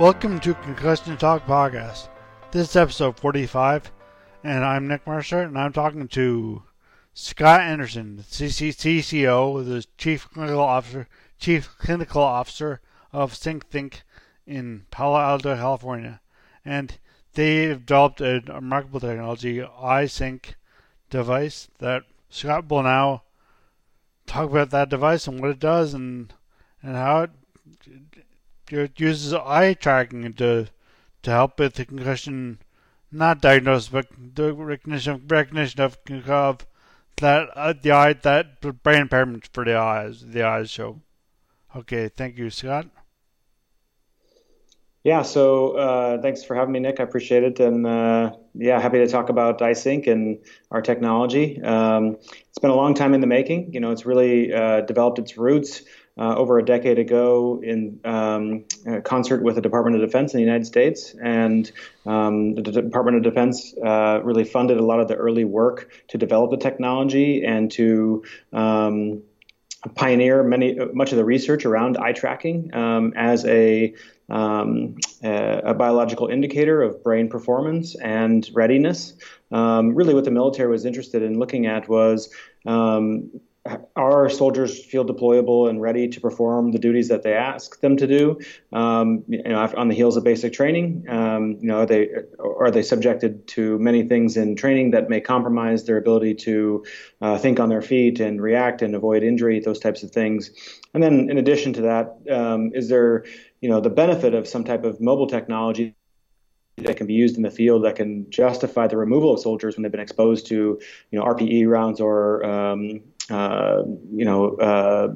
Welcome to Concussion Talk Podcast. This is episode 45, and I'm Nick Mercer, and I'm talking to Scott Anderson, the CCO, the Chief Clinical Officer, Chief Clinical Officer of SyncThink in Palo Alto, California. And they've developed a remarkable technology, EYE-SYNC device, that Scott will now talk about that device and what it does and and how it it uses eye tracking to to help with the concussion, not diagnosis, but the recognition recognition of of that uh, the eye that brain impairment for the eyes the eyes show. Okay, thank you, Scott. Yeah, so uh, thanks for having me, Nick. I appreciate it, and uh, yeah, happy to talk about EYE-SYNC and our technology. Um, it's been a long time in the making. You know, it's really uh, developed its roots uh, over a decade ago in um, concert with the Department of Defense in the United States. And um, the Department of Defense uh, really funded a lot of the early work to develop the technology and to um, pioneer many much of the research around eye tracking um, as a um, a, a, biological indicator of brain performance and readiness. Um, really, what the military was interested in looking at was um, are soldiers feel deployable and ready to perform the duties that they ask them to do? Um, you know, on the heels of basic training, um, you know, are they are they subjected to many things in training that may compromise their ability to uh, think on their feet and react and avoid injury, those types of things. And then, in addition to that, um, is there you know the benefit of some type of mobile technology that can be used in the field that can justify the removal of soldiers when they've been exposed to, you know, RPG rounds or um, uh, you know, uh,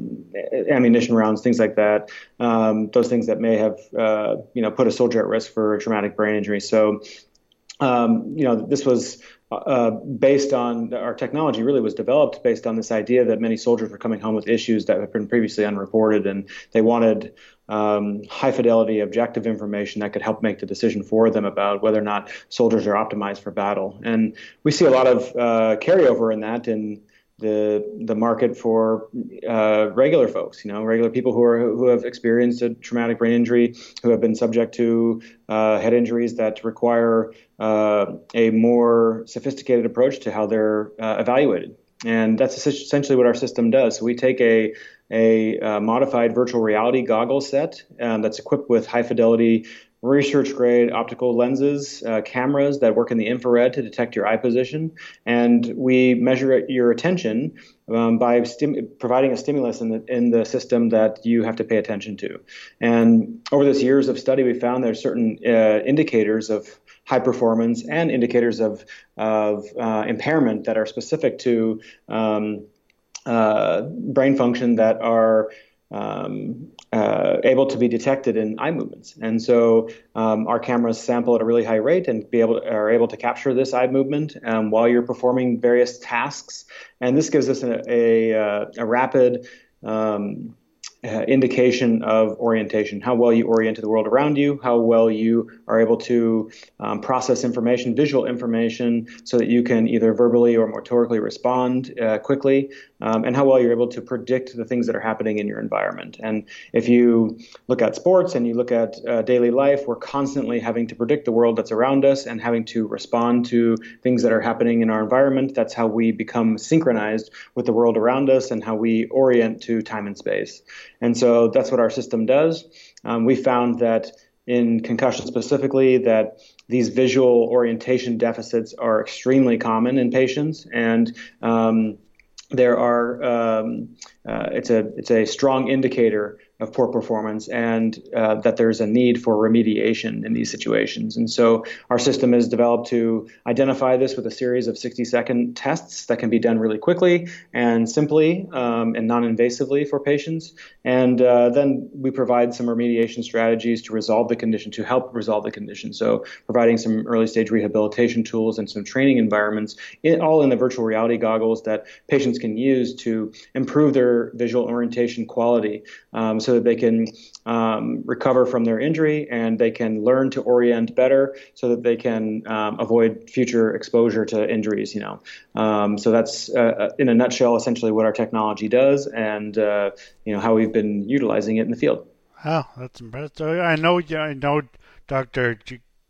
ammunition rounds, things like that. Um, those things that may have, uh, you know, put a soldier at risk for traumatic brain injury. So, um, you know, this was uh, based on our technology really was developed based on this idea that many soldiers were coming home with issues that had been previously unreported, and they wanted um, high fidelity, objective information that could help make the decision for them about whether or not soldiers are optimized for battle. And we see a lot of uh, carryover in that in the the market for uh, regular folks, you know, regular people who are who have experienced a traumatic brain injury, who have been subject to uh, head injuries that require uh, a more sophisticated approach to how they're uh, evaluated. And that's essentially what our system does. So we take a a uh, modified virtual reality goggle set um, that's equipped with high fidelity research grade optical lenses, uh, cameras that work in the infrared to detect your eye position, and we measure your attention um, by stim- providing a stimulus in the in the system that you have to pay attention to. And over this years of study, we found there's certain uh, indicators of high performance and indicators of of uh, impairment that are specific to um, uh, brain function that are um, uh, able to be detected in eye movements. And so um, our cameras sample at a really high rate and be able to, are able to capture this eye movement um, while you're performing various tasks. And this gives us a, a, uh, a rapid um, uh, indication of orientation, how well you orient to the world around you, how well you are able to um, process information, visual information, so that you can either verbally or motorically respond uh, quickly, um, and how well you're able to predict the things that are happening in your environment. And if you look at sports and you look at uh, daily life, we're constantly having to predict the world that's around us and having to respond to things that are happening in our environment. That's how we become synchronized with the world around us and how we orient to time and space. And so that's what our system does. Um, we found that in concussion specifically, that these visual orientation deficits are extremely common in patients, and um, there are um, uh, it's a it's a strong indicator of poor performance and uh, that there's a need for remediation in these situations. And so our system is developed to identify this with a series of 60 second tests that can be done really quickly and simply um, and non invasively for patients. And uh, then we provide some remediation strategies to resolve the condition, to help resolve the condition. So providing some early stage rehabilitation tools and some training environments, in, all in the virtual reality goggles that patients can use to improve their visual orientation quality. Um, so that they can um, recover from their injury and they can learn to orient better so that they can um, avoid future exposure to injuries. You know, um, so that's uh, uh, in a nutshell essentially what our technology does and uh, you know how we've been utilizing it in the field. Oh, that's impressive. I know, I know, Doctor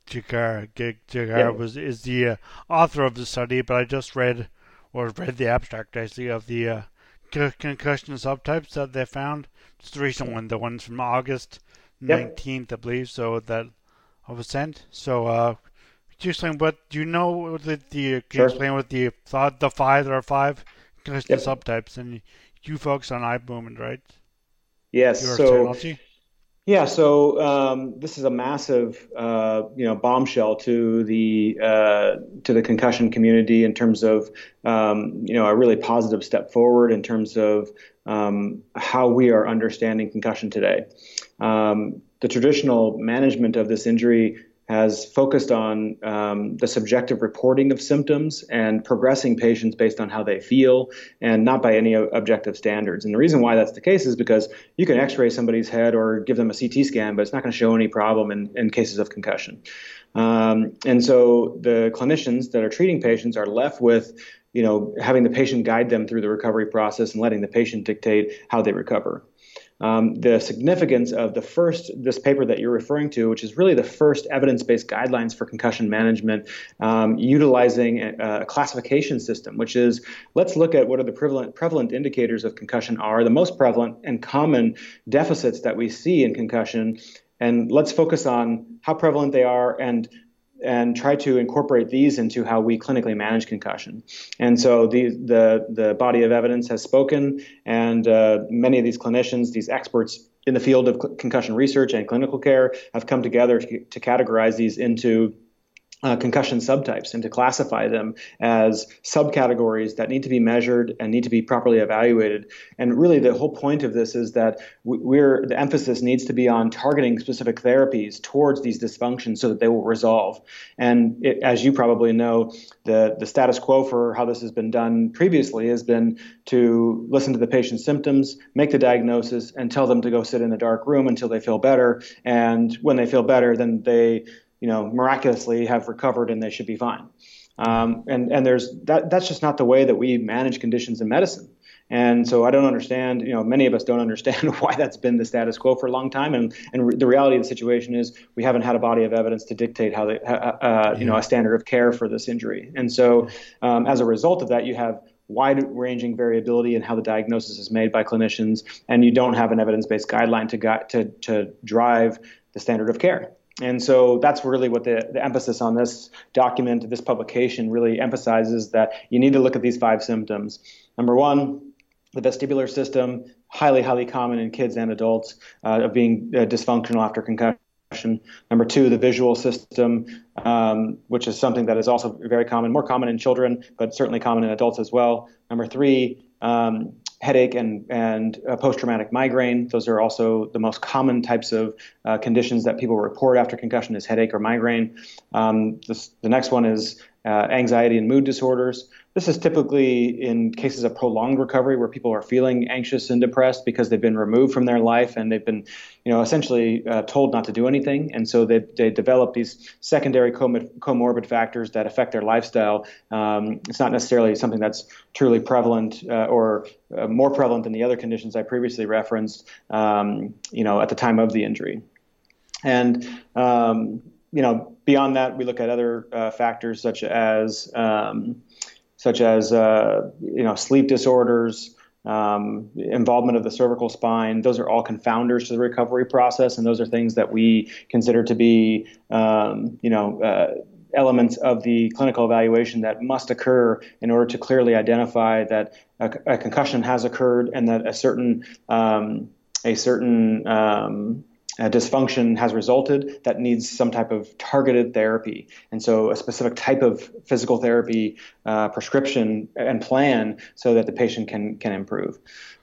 Ghajar Ghajar yeah. was is the uh, author of the study, but I just read or read the abstract I see, of the uh, concussion subtypes that they found. Just the recent one, the ones from August nineteenth, yep. I believe. So that I was sent. So, uh, could you explain what do you know? What the, the can sure. you explain what the thought the five there are five concussion yep. subtypes, and you focus on eye movement, right? Yes. Your so. Technology? Yeah, so um, this is a massive, uh, you know, bombshell to the uh, to the concussion community in terms of, um, you know, a really positive step forward in terms of um, how we are understanding concussion today. Um, the traditional management of this injury has focused on um, the subjective reporting of symptoms and progressing patients based on how they feel and not by any objective standards. And the reason why that's the case is because you can x ray somebody's head or give them a CT scan, but it's not going to show any problem in, in cases of concussion. Um, and so the clinicians that are treating patients are left with you know, having the patient guide them through the recovery process and letting the patient dictate how they recover um, the significance of the first this paper that you're referring to, which is really the first evidence-based guidelines for concussion management, um, utilizing a, a, classification system, which is let's look at what are the prevalent prevalent indicators of concussion are the most prevalent and common deficits that we see in concussion, and let's focus on how prevalent they are and and try to incorporate these into how we clinically manage concussion. And so the the, the body of evidence has spoken, and uh, many of these clinicians, these experts in the field of concussion research and clinical care, have come together to, to categorize these into uh, concussion subtypes and to classify them as subcategories that need to be measured and need to be properly evaluated. And really, the whole point of this is that we're the emphasis needs to be on targeting specific therapies towards these dysfunctions so that they will resolve. And it, as you probably know, the the status quo for how this has been done previously has been to listen to the patient's symptoms, make the diagnosis, and tell them to go sit in a dark room until they feel better. And when they feel better, then they you know, miraculously have recovered and they should be fine. Um, and and there's that that's just not the way that we manage conditions in medicine. And so I don't understand, you know, many of us don't understand why that's been the status quo for a long time. And, and re- the reality of the situation is we haven't had a body of evidence to dictate how they, uh, uh, you know, a standard of care for this injury. And so um, as a result of that, you have wide ranging variability in how the diagnosis is made by clinicians, and you don't have an evidence based guideline to, gu- to, to drive the standard of care. And so that's really what the, the emphasis on this document, this publication really emphasizes that you need to look at these five symptoms. Number one, the vestibular system, highly, highly common in kids and adults, uh, of being uh, dysfunctional after concussion. Number two, the visual system, um, which is something that is also very common, more common in children, but certainly common in adults as well. Number three, um, headache and, and uh, post traumatic migraine. Those are also the most common types of uh, conditions that people report after concussion is headache or migraine. Um, this, the next one is uh, anxiety and mood disorders. This is typically in cases of prolonged recovery where people are feeling anxious and depressed because they've been removed from their life and they've been, you know, essentially uh, told not to do anything, and so they they develop these secondary comorbid factors that affect their lifestyle. Um, it's not necessarily something that's truly prevalent uh, or uh, more prevalent than the other conditions I previously referenced, um, you know, at the time of the injury, and um, you know, beyond that, we look at other uh, factors such as um, such as uh, you know sleep disorders, um, involvement of the cervical spine. Those are all confounders to the recovery process, and those are things that we consider to be um, you know. Uh, elements of the clinical evaluation that must occur in order to clearly identify that a, a concussion has occurred and that a certain um, a certain um, uh, dysfunction has resulted that needs some type of targeted therapy. And so, a specific type of physical therapy uh, prescription and plan so that the patient can can improve.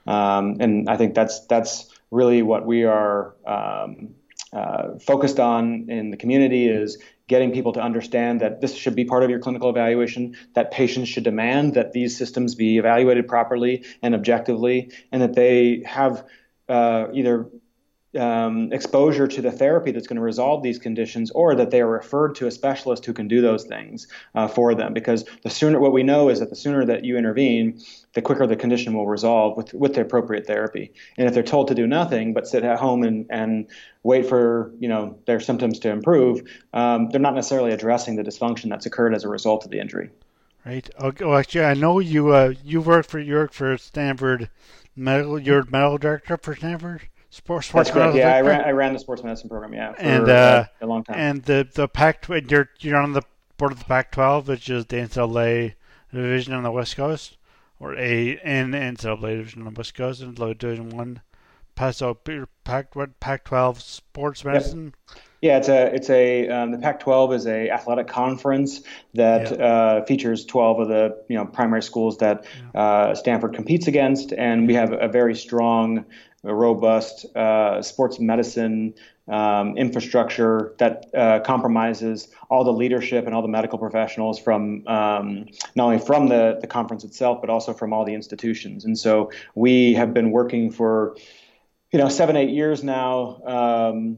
Um, and I think that's that's really what we are um, uh, focused on in the community is getting people to understand that this should be part of your clinical evaluation, that patients should demand that these systems be evaluated properly and objectively, and that they have uh, either um, exposure to the therapy that's going to resolve these conditions, or that they are referred to a specialist who can do those things uh, for them. Because the sooner, what we know is that the sooner that you intervene, the quicker the condition will resolve with, with the appropriate therapy. And if they're told to do nothing but sit at home and, and wait for you know their symptoms to improve, um, they're not necessarily addressing the dysfunction that's occurred as a result of the injury. Right. Okay. Well, actually, I know you. Uh, you worked for you work for Stanford Medical. You're medical director for Stanford. Sports, sports That's correct. Yeah, I ran, I ran the sports medicine program. Yeah, for and uh, a long time. And the the Pac you're you're on the board of the Pac-12, which is the NCAA division on the West Coast, or a NCAA division on the West Coast, and Division One. Paso Pac Pac-12 sports medicine. Yep. Yeah, it's a it's a um, the Pac-12 is a athletic conference that yeah. uh, features 12 of the you know primary schools that yeah. uh, Stanford competes against, and we have a very strong a robust uh, sports medicine um, infrastructure that uh, compromises all the leadership and all the medical professionals from um, not only from the, the conference itself, but also from all the institutions. And so we have been working for, you know, seven, eight years now. Um,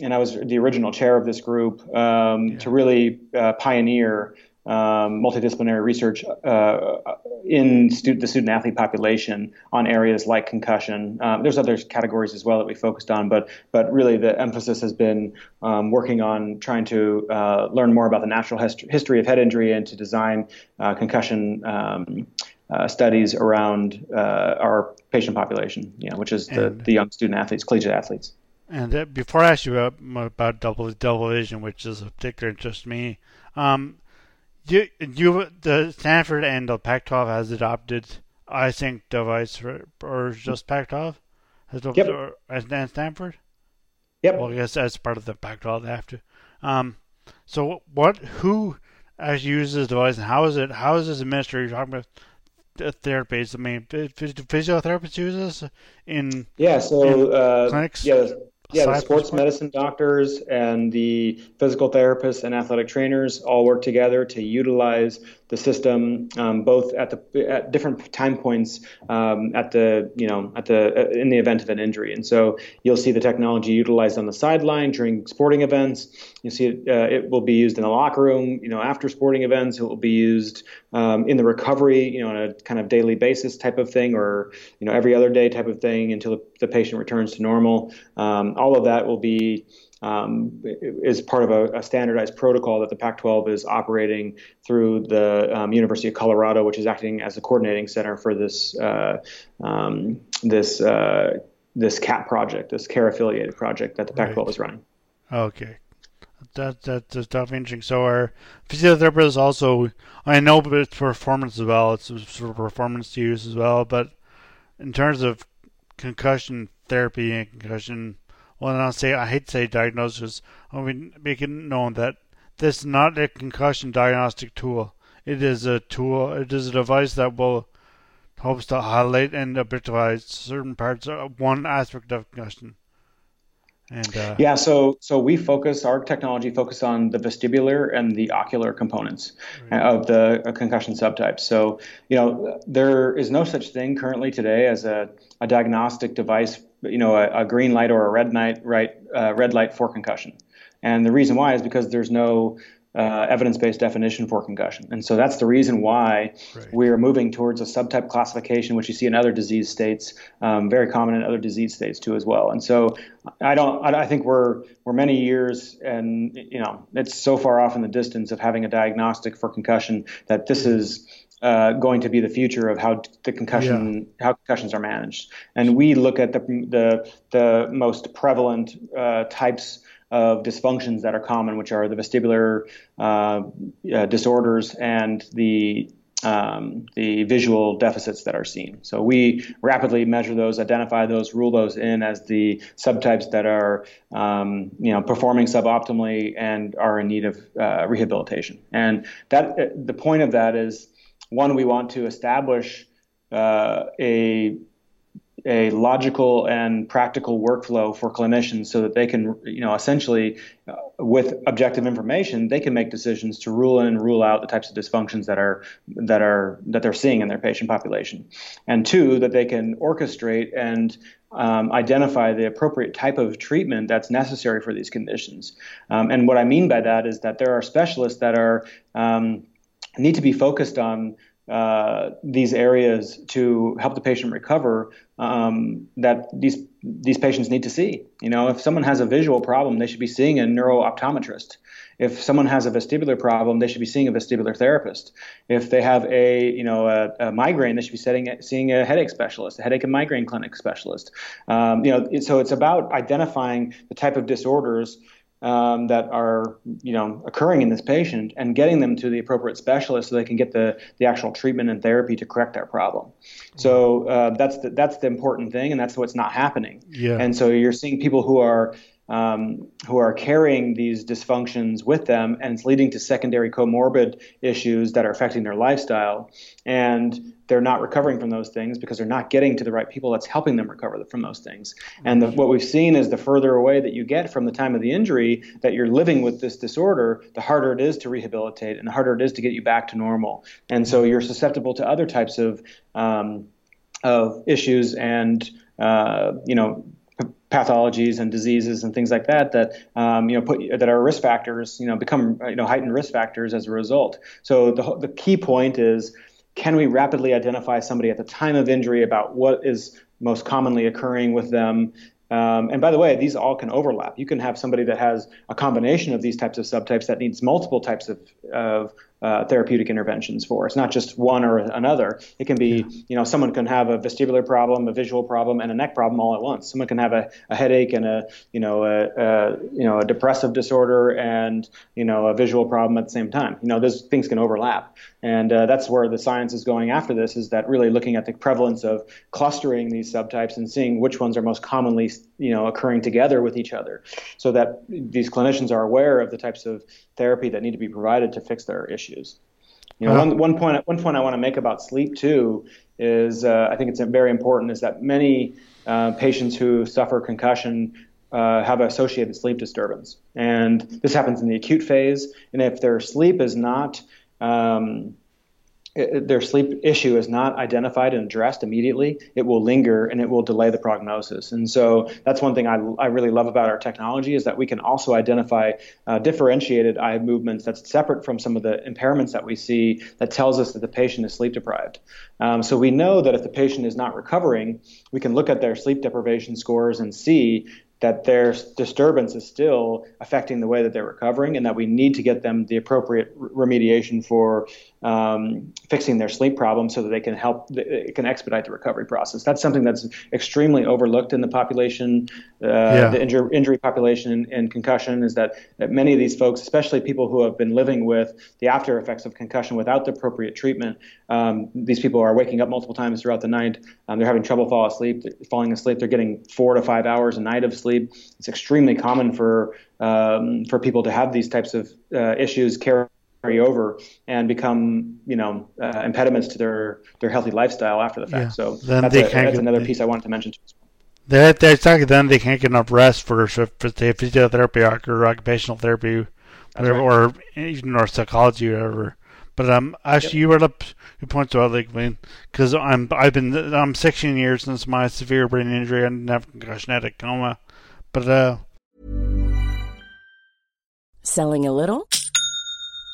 and I was the original chair of this group um, yeah. to really uh, pioneer um, multidisciplinary research uh, in stu- the student athlete population on areas like concussion. Um, there's other categories as well that we focused on, but but really the emphasis has been um, working on trying to uh, learn more about the natural hist- history of head injury and to design uh, concussion. Um, uh, studies around uh, our patient population, you know, which is the, the young student athletes, collegiate athletes. And uh, before I ask you about, about double double vision, which is of particular interest to me, um, you, you, the Stanford and the Pac-12 has adopted EYE-SYNC device for, or just Pac-12? Has yep. Or, and Stanford? Yep. Well, I guess as part of the Pac-12 they have to. Um, so what? Who actually uses this device, and how is it? How is this administered? You're talking about therapists. I mean, physiotherapists use this in yeah. So in uh, clinics. Yeah, yeah, the sports? medicine doctors and the physical therapists and athletic trainers all work together to utilize the system um, both at the at different time points um, at the you know at the in the event of an injury. And so you'll see the technology utilized on the sideline during sporting events. You see it, uh, it will be used in the locker room. You know after sporting events, it will be used um, in the recovery. You know on a kind of daily basis type of thing, or you know every other day type of thing until the, the patient returns to normal. Um, all of that will be um, is part of a, a, standardized protocol that the Pac-12 is operating through the um, University of Colorado, which is acting as a coordinating center for this uh, um, this uh, this CAP project, this care affiliated project that the Pac-12 right. is running. Okay. That, that that's definitely interesting. So our physiotherapists also, I know, but it's performance as well. It's for performance use as well. But in terms of concussion therapy and concussion well, I'll say I hate to say diagnosis. I mean, make it known that this is not a concussion diagnostic tool. It is a tool. It is a device that will helps to highlight and objectify certain parts of one aspect of concussion. And uh, yeah, so so we focus our technology focus on the vestibular and the ocular components right. of the uh, concussion subtypes. So you know there is no such thing currently today as a, a diagnostic device, you know, a, a, green light or a red light, right, uh, red light for concussion. And the reason why is because there's no uh, evidence-based definition for concussion. And so that's the reason why right. we're moving towards a subtype classification, which you see in other disease states, um, very common in other disease states too as well. And so I don't, I think we're we're many years, and you know, it's so far off in the distance of having a diagnostic for concussion that this is. Uh, going to be the future of how the concussion yeah. how concussions are managed, and we look at the the, the most prevalent uh, types of dysfunctions that are common, which are the vestibular uh, uh, disorders and the um, the visual deficits that are seen. So we rapidly measure those, identify those, rule those in as the subtypes that are, um, you know, performing suboptimally and are in need of uh, rehabilitation. And that uh, the point of that is, one, we want to establish uh, a a logical and practical workflow for clinicians so that they can, you know, essentially, uh, with objective information, they can make decisions to rule in and rule out the types of dysfunctions that are that are that they're seeing in their patient population, and two, that they can orchestrate and um, identify the appropriate type of treatment that's necessary for these conditions. Um, and what I mean by that is that there are specialists that are um, need to be focused on uh, these areas to help the patient recover um, that these these patients need to see. You know, if someone has a visual problem, they should be seeing a neuro-optometrist. If someone has a vestibular problem, they should be seeing a vestibular therapist. If they have a you know a, a migraine, they should be setting, seeing a headache specialist, a headache and migraine clinic specialist. Um, you know, so it's about identifying the type of disorders um, that are you know occurring in this patient and getting them to the appropriate specialist so they can get the, the actual treatment and therapy to correct that problem. So uh, that's the, that's the important thing, and that's what's not happening. Yeah. And so you're seeing people who are um, who are carrying these dysfunctions with them, and it's leading to secondary comorbid issues that are affecting their lifestyle. And they're not recovering from those things because they're not getting to the right people that's helping them recover from those things. And the, what we've seen is the further away that you get from the time of the injury that you're living with this disorder, the harder it is to rehabilitate and the harder it is to get you back to normal. And so you're susceptible to other types of um, of issues and uh, you know pathologies and diseases and things like that that um, you know put that are risk factors you know become you know heightened risk factors as a result. So the the key point is can we rapidly identify somebody at the time of injury about what is most commonly occurring with them um, and by the way, these all can overlap. You can have somebody that has a combination of these types of subtypes that needs multiple types of, of uh, therapeutic interventions for. It's not just one or another. It can be, yeah. you know, someone can have a vestibular problem, a visual problem, and a neck problem all at once. Someone can have a, a headache and a, you know, a, a, you know, a depressive disorder and, you know, a visual problem at the same time. You know, those things can overlap, and uh, that's where the science is going after this. Is that really looking at the prevalence of clustering these subtypes and seeing which ones are most commonly, you know, occurring together with each other, so that these clinicians are aware of the types of therapy that need to be provided to fix their issues. You know, uh-huh. one, one point one point I want to make about sleep too is uh, I think it's very important is that many uh, patients who suffer concussion uh, have associated sleep disturbance, and this happens in the acute phase. And if their sleep is not um, their sleep issue is not identified and addressed immediately, it will linger and it will delay the prognosis. And so that's one thing I, I really love about our technology is that we can also identify uh, differentiated eye movements that's separate from some of the impairments that we see that tells us that the patient is sleep deprived. Um, so we know that if the patient is not recovering, we can look at their sleep deprivation scores and see that their disturbance is still affecting the way that they're recovering and that we need to get them the appropriate remediation for um, fixing their sleep problem so that they can help it can expedite the recovery process. That's something that's extremely overlooked in the population uh, yeah. the injury, injury population and concussion is that, that many of these folks especially people who have been living with the after effects of concussion without the appropriate treatment um, these people are waking up multiple times throughout the night. Um, they're having trouble fall asleep falling asleep. They're getting four to five hours a night of sleep. It's extremely common for um, for people to have these types of uh, issues carry over and become you know uh, impediments to their their healthy lifestyle after the fact. Yeah. So that's, a, that's another piece I wanted to mention. They, they exactly then they can't get enough rest for, for physiotherapy or occupational therapy, whatever, right. or even or psychology or whatever. But um, actually, you brought up you point out like I mean, because I'm I've been I'm 16 years since my severe brain injury and have concussion had a coma, but uh, Selling a little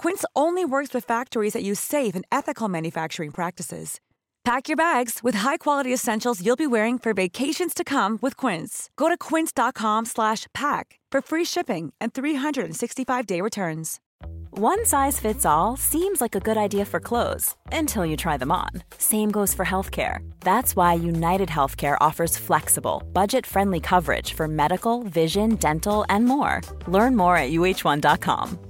Quince only works with factories that use safe and ethical manufacturing practices. Pack your bags with high-quality essentials you'll be wearing for vacations to come with Quince. Go to quince.com/pack for free shipping and 365-day returns. One size fits all seems like a good idea for clothes until you try them on. Same goes for healthcare. That's why United Healthcare offers flexible, budget friendly coverage for medical, vision, dental, and more. Learn more at uh1.com.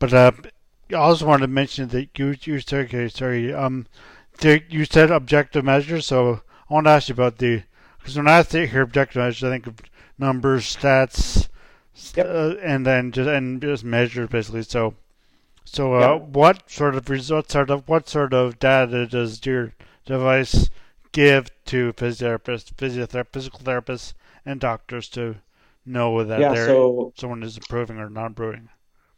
but uh, I also wanted to mention that you you said okay, sorry um, you said objective measures, so I want to ask you about the because when I think here objective measures, I think of numbers, stats, Yep. uh, and then just and just measures basically. So, so uh, Yep. what sort of results sort of what sort of data does your device give to physiotherapists, physiother- physical therapists, and doctors to know that Yeah, so- someone is improving or not improving?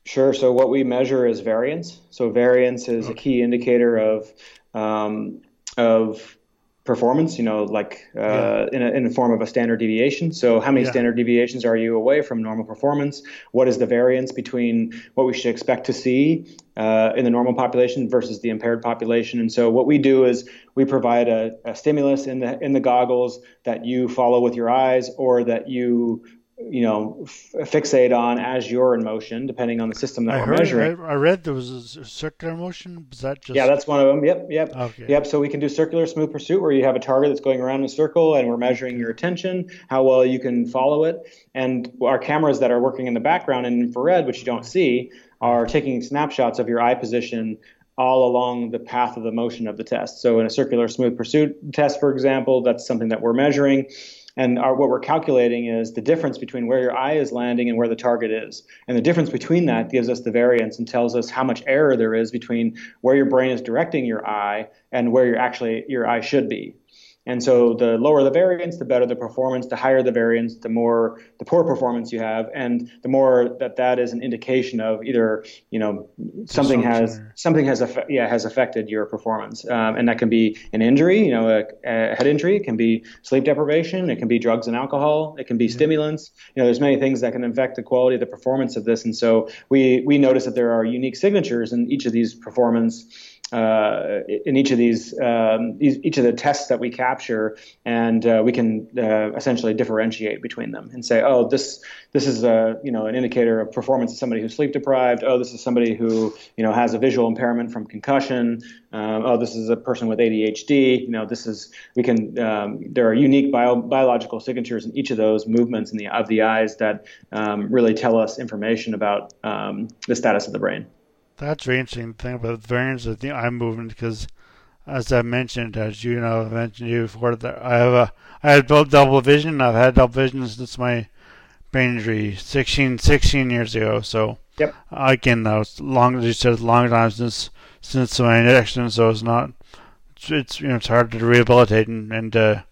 Sure. So what we measure is variance. So variance is a key indicator of um, of performance. You know, like uh, in, a, in the form of a standard deviation. So how many Yeah. standard deviations are you away from normal performance? What is the variance between what we should expect to see uh, in the normal population versus the impaired population? And so what we do is we provide a, a stimulus in the in the goggles that you follow with your eyes or that you you know f- fixate on as you're in motion depending on the system that I we're heard, measuring I, I read there was a circular motion. Was that just? yeah, that's one of them. Yep, yep, Okay. yep. So we can do circular smooth pursuit where you have a target that's going around in a circle, and we're measuring your attention, how well you can follow it, and our cameras that are working in the background in infrared, which you don't see, are taking snapshots of your eye position all along the path of the motion of the test. So in a circular smooth pursuit test, for example, that's something that we're measuring. And our, what we're calculating is the difference between where your eye is landing and where the target is. And the difference between that gives us the variance and tells us how much error there is between where your brain is directing your eye and where your actually your eye should be. And so the lower the variance, the better the performance. The higher the variance, the more the poor performance you have, and the more that that is an indication of either you know something has something has yeah has affected your performance, um, and that can be an injury, you know, a, a head injury. It can be sleep deprivation. It can be drugs and alcohol. It can be stimulants. You know, there's many things that can affect the quality of the performance of this. And so we we notice that there are unique signatures in each of these performance uh, in each of these um, each of the tests that we capture, and uh, we can uh, essentially differentiate between them and say, oh, this this is a you know an indicator of performance of somebody who's sleep deprived. Oh, this is somebody who you know has a visual impairment from concussion. Um, oh, this is a person with ADHD. You know, this is we can um, there are unique bio, biological signatures in each of those movements in the of the eyes that um, really tell us information about um, the status of the brain. That's very interesting thing about variance of the eye movement because as I mentioned, as you know, I mentioned you before that I have a I had double vision. I've had double vision since my brain injury 16, 16 years ago. So yep. again, that was long as you said, long time since since my accident. So it's not it's, it's you know it's hard to rehabilitate and and uh,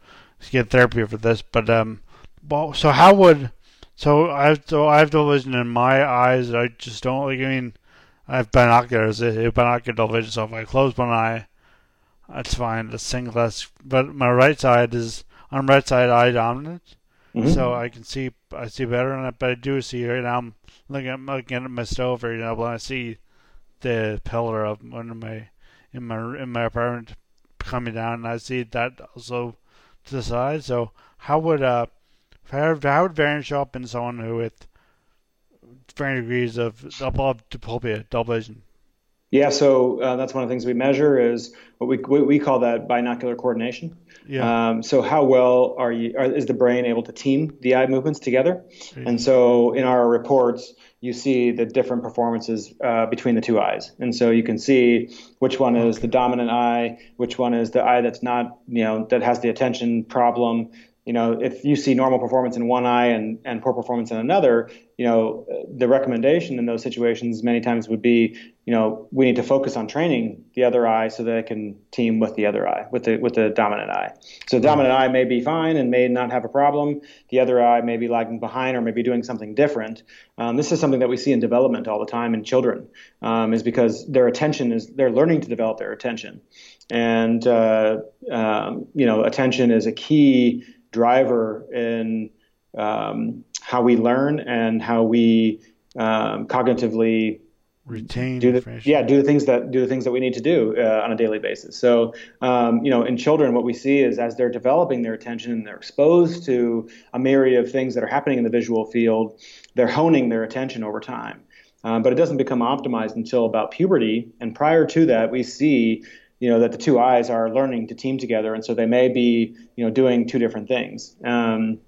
get therapy for this. But um, well, so how would so I have so I have double vision in my eyes. I just don't like. I mean, I have binoculars. Binocular vision. So if I close one eye that's fine. The single less, but my right side is on right side eye dominant, mm-hmm. so I can see I see better on it. But I do see right now. I'm looking at looking at my stove right now, but I see the pillar of one of my in my in my apartment coming down, and I see that also to the side. So how would uh how, how would variance show up in someone who with varying degrees of above diplopia, double vision? Yeah, so uh, that's one of the things we measure is what we what we call that binocular coordination. Yeah. Um, so how well are you are, is the brain able to team the eye movements together? Mm-hmm. And so in our reports, you see the different performances uh, between the two eyes, and so you can see which one is the dominant eye, which one is the eye that's not you know that has the attention problem you know, if you see normal performance in one eye and, and poor performance in another, you know, the recommendation in those situations many times would be, you know, we need to focus on training the other eye so that it can team with the other eye, with the with the dominant eye. So the dominant eye may be fine and may not have a problem. The other eye may be lagging behind or maybe doing something different. Um, this is something that we see in development all the time in children, um, is because their attention is they're learning to develop their attention, and uh, um, you know, attention is a key driver in um, how we learn and how we um, cognitively retain do the, yeah do the things that do the things that we need to do uh, on a daily basis. So um, you know in children what we see is as they're developing their attention and they're exposed to a myriad of things that are happening in the visual field they're honing their attention over time. Um, but it doesn't become optimized until about puberty. And prior to that we see you know that the two eyes are learning to team together, and so they may be you know doing two different things. Um,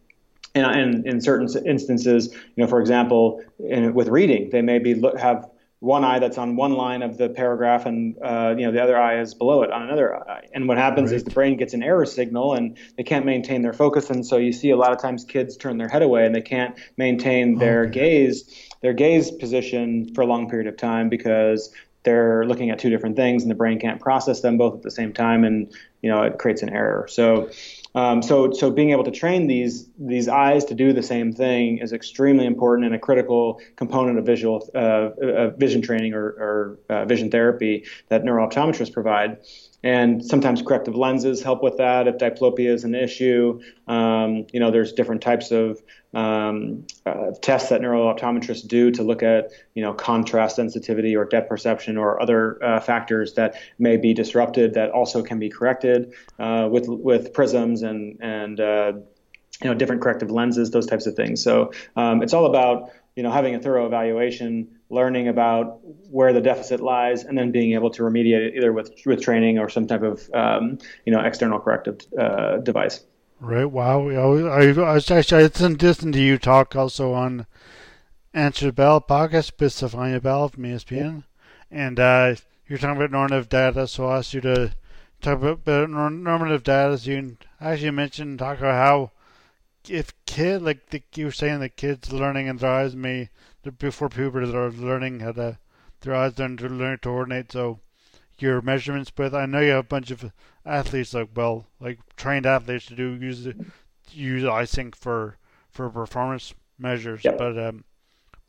and, and, in certain instances, you know, for example, in, with reading, they may be have one eye that's on one line of the paragraph, and uh, you know the other eye is below it on another eye. And what happens right. is the brain gets an error signal, and they can't maintain their focus. And so you see a lot of times kids turn their head away, and they can't maintain their okay. gaze, their gaze position for a long period of time because they're looking at two different things and the brain can't process them both at the same time and you know it creates an error. So um, so so being able to train these these eyes to do the same thing is extremely important and a critical component of visual uh, uh, vision training or, or uh, vision therapy that neurooptometrists provide and sometimes corrective lenses help with that if diplopia is an issue. Um, you know, there's different types of um, uh, tests that neurooptometrists do to look at, you know, contrast sensitivity or depth perception or other uh, factors that may be disrupted that also can be corrected uh, with with prisms and and uh, you know different corrective lenses, those types of things. So um, it's all about you know having a thorough evaluation learning about where the deficit lies, and then being able to remediate it either with with training or some type of um, you know external corrective uh, device. Right. Wow. I, I actually I listened, to you talk also on Answer the Bell podcast with Stephania Bell from ESPN, and uh, you're talking about normative data. So I asked you to talk about normative data. So you actually mentioned talk about how if kid like the, you were saying the kids learning in their eyes may before puberty they're learning how to their eyes learn to learn to coordinate. So your measurements, but I know you have a bunch of athletes like well like trained athletes to do use use I think for for performance measures. Yep. But um,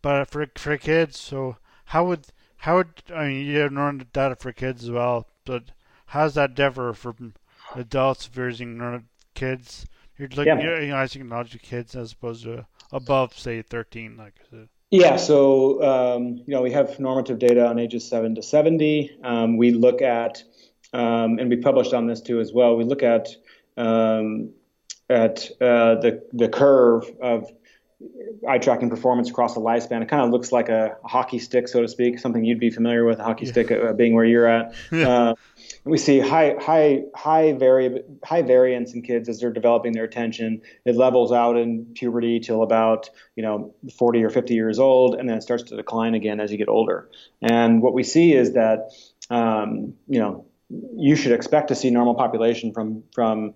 but for for kids, so how would how would I mean you have normal data for kids as well, but how does that differ from adults versus kids? You're looking yeah. you know, eye sync knowledge of kids as opposed to above say thirteen, like I said. Yeah, so um, you know we have normative data on ages seven to seventy. Um, we look at, um, and we published on this too as well. We look at um, at uh, the the curve of eye tracking performance across the lifespan. It kind of looks like a, a, hockey stick, so to speak, something you'd be familiar with, a hockey yeah. stick uh, being where you're at. Yeah. Uh, we see high high high vari- high variance in kids as they're developing their attention. It levels out in puberty till about you know 40 or 50 years old, and then it starts to decline again as you get older. And what we see is that um, you know you should expect to see normal population from from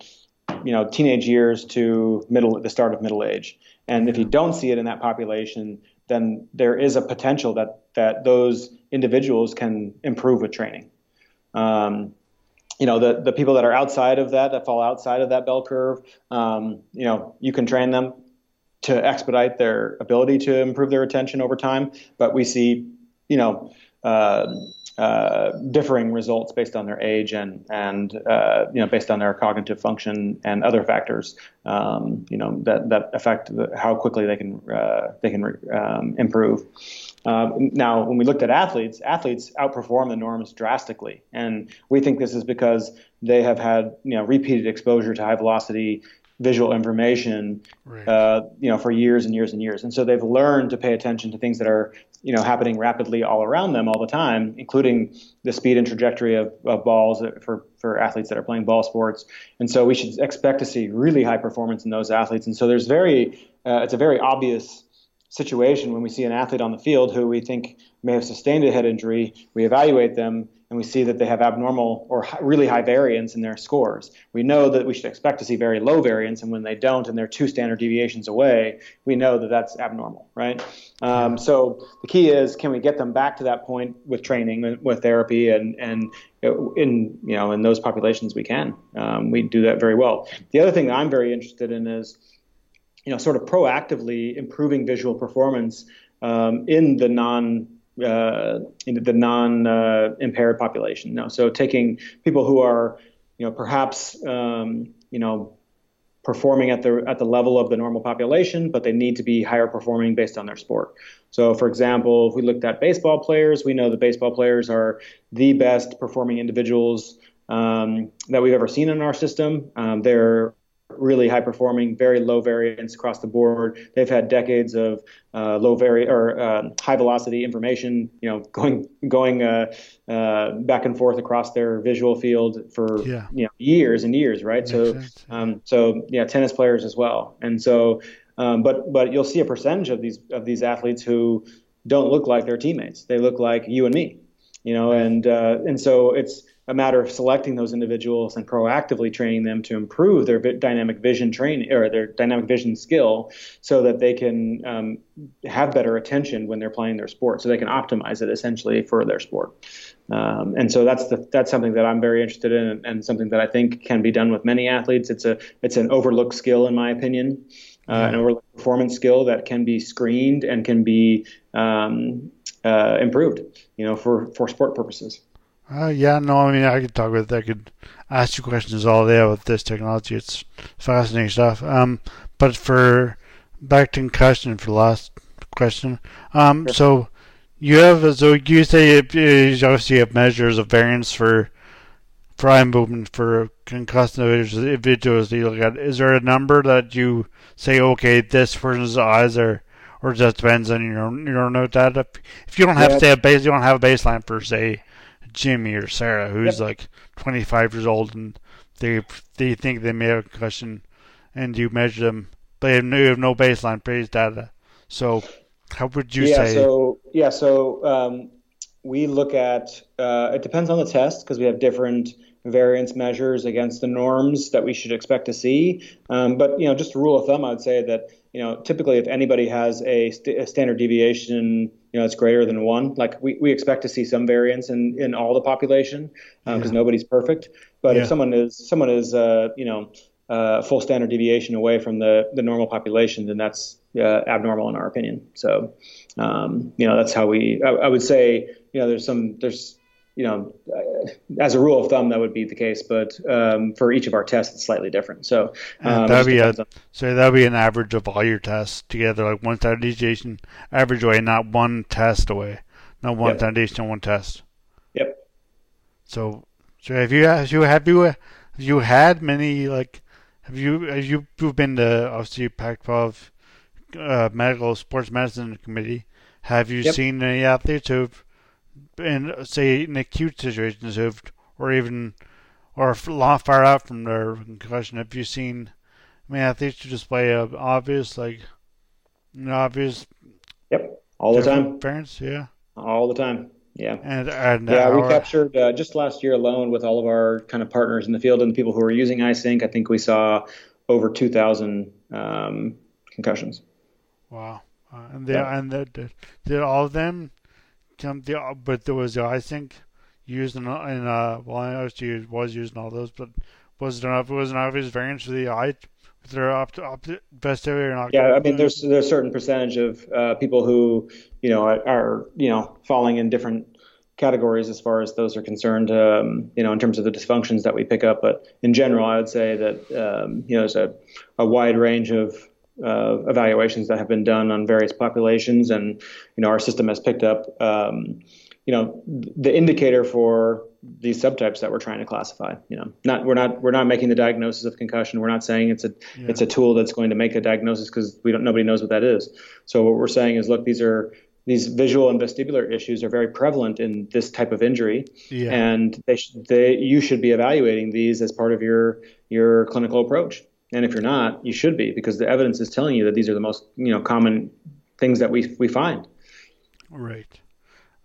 you know teenage years to middle the start of middle age. And if you don't see it in that population, then there is a potential that that those individuals can improve with training. Um, you know the the people that are outside of that that fall outside of that bell curve um, you know you can train them to expedite their ability to improve their attention over time but we see you know uh, uh, differing results based on their age and and uh, you know based on their cognitive function and other factors um, you know that that affect the, how quickly they can uh, they can um, improve. Uh, now, when we looked at athletes, athletes outperform the norms drastically, and we think this is because they have had you know repeated exposure to high velocity visual information, right. uh, you know, for years and years and years. And so they've learned to pay attention to things that are, you know, happening rapidly all around them all the time, including the speed and trajectory of, of balls for, for athletes that are playing ball sports. And so we should expect to see really high performance in those athletes. And so there's very, uh, it's a very obvious situation when we see an athlete on the field who we think may have sustained a head injury. We evaluate them and we see that they have abnormal or really high variance in their scores. We know that we should expect to see very low variance, and when they don't and they're two standard deviations away, we know that that's abnormal, right? Um, so the key is, can we get them back to that point with training, with therapy, and and in you know in those populations we can. Um, we do that very well. The other thing that I'm very interested in is you know, sort of proactively improving visual performance um, in the non uh, the non uh, impaired population. No, so taking people who are you know perhaps um, you know performing at the at the level of the normal population, but they need to be higher performing based on their sport. So, for example, if we looked at baseball players, we know that baseball players are the best performing individuals um, that we've ever seen in our system. Um, they're really high performing, very low variance across the board. They've had decades of uh, low vari or uh, high velocity information, you know, going going uh, uh back and forth across their visual field for yeah. you know years and years, right? so um, so yeah, tennis players as well, and so um, but but you'll see a percentage of these of these athletes who don't look like their teammates. They look like you and me, you know, and uh, and so it's a matter of selecting those individuals and proactively training them to improve their dynamic vision training or their dynamic vision skill so that they can um, have better attention when they're playing their sport so they can optimize it essentially for their sport. Um, and so that's the, that's something that I'm very interested in and, and, something that I think can be done with many athletes. It's a it's an overlooked skill in my opinion uh, an overlooked performance skill that can be screened and can be um, uh, improved you know for for sport purposes uh, yeah, no, I mean, I could talk with, I could ask you questions all day about this technology. It's fascinating stuff. Um, but for back to concussion for the last question. Um, sure. so you have, so you say you obviously have measures of variance for for eye movement for concussed individuals that you look at. Is there a number that you say, okay, this person's eyes are, or just depends on your your note data? If you don't have yeah. say a base, you don't have a baseline for say Jimmy or Sarah, who's yep. like 25 years old, and they they think they may have a concussion, and you measure them, but you have no baseline base data. So, how would you yeah, say? So yeah, so um, we look at uh, it depends on the test because we have different variance measures against the norms that we should expect to see. Um, but you know, just a rule of thumb, I would say that you know typically if anybody has a, st- a standard deviation you know it's greater than one like we, we expect to see some variance in in all the population because um, yeah. nobody's perfect but yeah. if someone is someone is uh, you know uh, full standard deviation away from the the normal population then that's uh, abnormal in our opinion so um, you know that's how we I, I would say you know there's some there's you know, as a rule of thumb, that would be the case. But um, for each of our tests, it's slightly different. So um, that'd be a, on... so that'd be an average of all your tests together, like one standard deviation average away, not one test away, not one yep. standard deviation, one test. Yep. So, so have you have you have you have you had many like have you have you you've been to obviously Pac-12 uh, medical sports medicine committee? Have you yep. seen any athletes who've in say in acute situations who've or even or far out from their concussion. Have you seen? I mean, athletes who display a obvious like an obvious. Yep, all the time. Parents, yeah. All the time. Yeah. And, and yeah, we captured uh, just last year alone with all of our kind of partners in the field and the people who are using EYE-SYNC. I think we saw over 2,000 um, concussions. Wow. Uh, and they, Yeah. and the, the, did all of them come? The, but there was I think used in, in uh well I was used was used in all those, but was there not was an obvious variance for the eye? Up to up to vestibular and Yeah, I mean, there's there's a certain percentage of uh, people who you know are, are you know falling in different categories as far as those are concerned. Um, you know, in terms of the dysfunctions that we pick up, but in general, I would say that um, you know there's a, a wide range of uh, evaluations that have been done on various populations, and you know our system has picked up um, you know the indicator for these subtypes that we're trying to classify. You know, not we're not we're not making the diagnosis of concussion. We're not saying it's a Yeah. it's a tool that's going to make a diagnosis because we don't nobody knows what that is. So what we're saying is, look, these are these visual and vestibular issues are very prevalent in this type of injury, Yeah. and they sh- they you should be evaluating these as part of your your clinical approach. And if you're not, you should be because the evidence is telling you that these are the most you know common things that we we find. Right.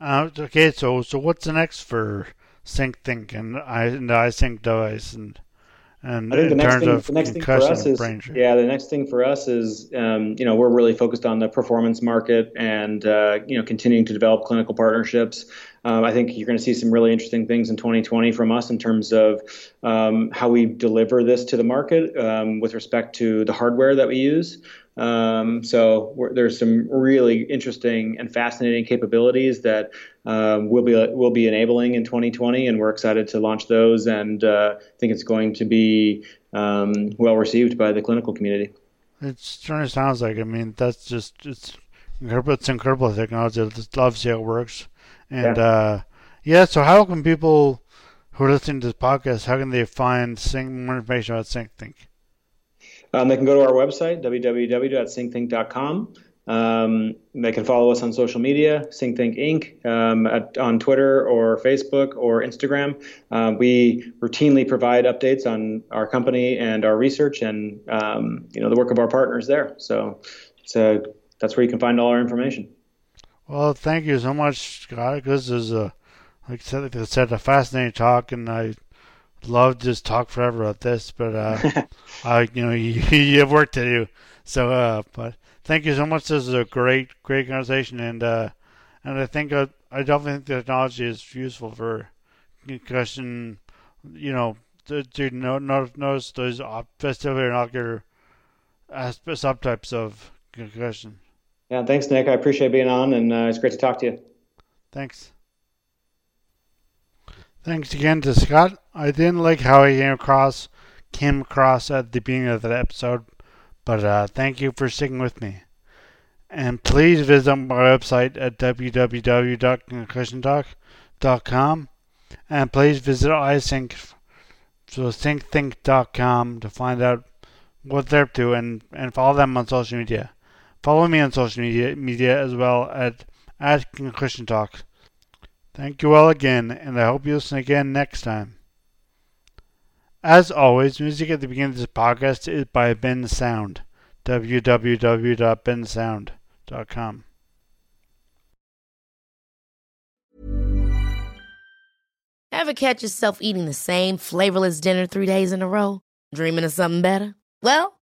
Uh, okay, so so what's the next for SyncThink and I and the EYE-SYNC device and and I think the next thing, the next thing for us is yeah. The next thing for us is um, you know we're really focused on the performance market and uh, you know continuing to develop clinical partnerships. Um, I think you're going to see some really interesting things in 2020 from us in terms of um, how we deliver this to the market um, with respect to the hardware that we use. Um, so there's some really interesting and fascinating capabilities that um, we'll be we'll be enabling in 2020, and we're excited to launch those. And uh, I think it's going to be um, well received by the clinical community. It certainly sounds like. I mean, that's just it's incredible. It's incredible technology. I love how it works. And Yeah. uh, yeah, so how can people who are listening to this podcast, how can they find sync more information about SyncThink? Um, they can go to our website, www.syncthink.com. Um, they can follow us on social media, SyncThink Inc., um, at, on Twitter or Facebook or Instagram. Uh, we routinely provide updates on our company and our research and um, you know the work of our partners there. So, so that's where you can find all our information. Well, thank you so much, Scott. This is a, like I said, like I said, a fascinating talk, and I love to just talk forever about this. But uh, I, you know, you, you have work to do. So, uh, but thank you so much. This is a great, great conversation, and uh, and I think uh, I definitely think the technology is useful for concussion. You know, to, to know, know, notice those op- vestibular and ocular subtypes of concussion. Yeah, thanks, Nick. I appreciate being on, and uh, it's great to talk to you. Thanks. Thanks again to Scott. I didn't like how he came across came across at the beginning of that episode, but uh, thank you for sticking with me. And please visit my website at www.concussiontalk.com and please visit EYE-SYNC so syncthink.com to find out what they're up to and, and follow them on social media. Follow me on social media media as well at at Concussion Talk. Thank you all again, and I hope you listen again next time. As always, music at the beginning of this podcast is by Bensound. www.bensound.com. Ever catch yourself eating the same flavorless dinner three days in a row? Dreaming of something better? Well,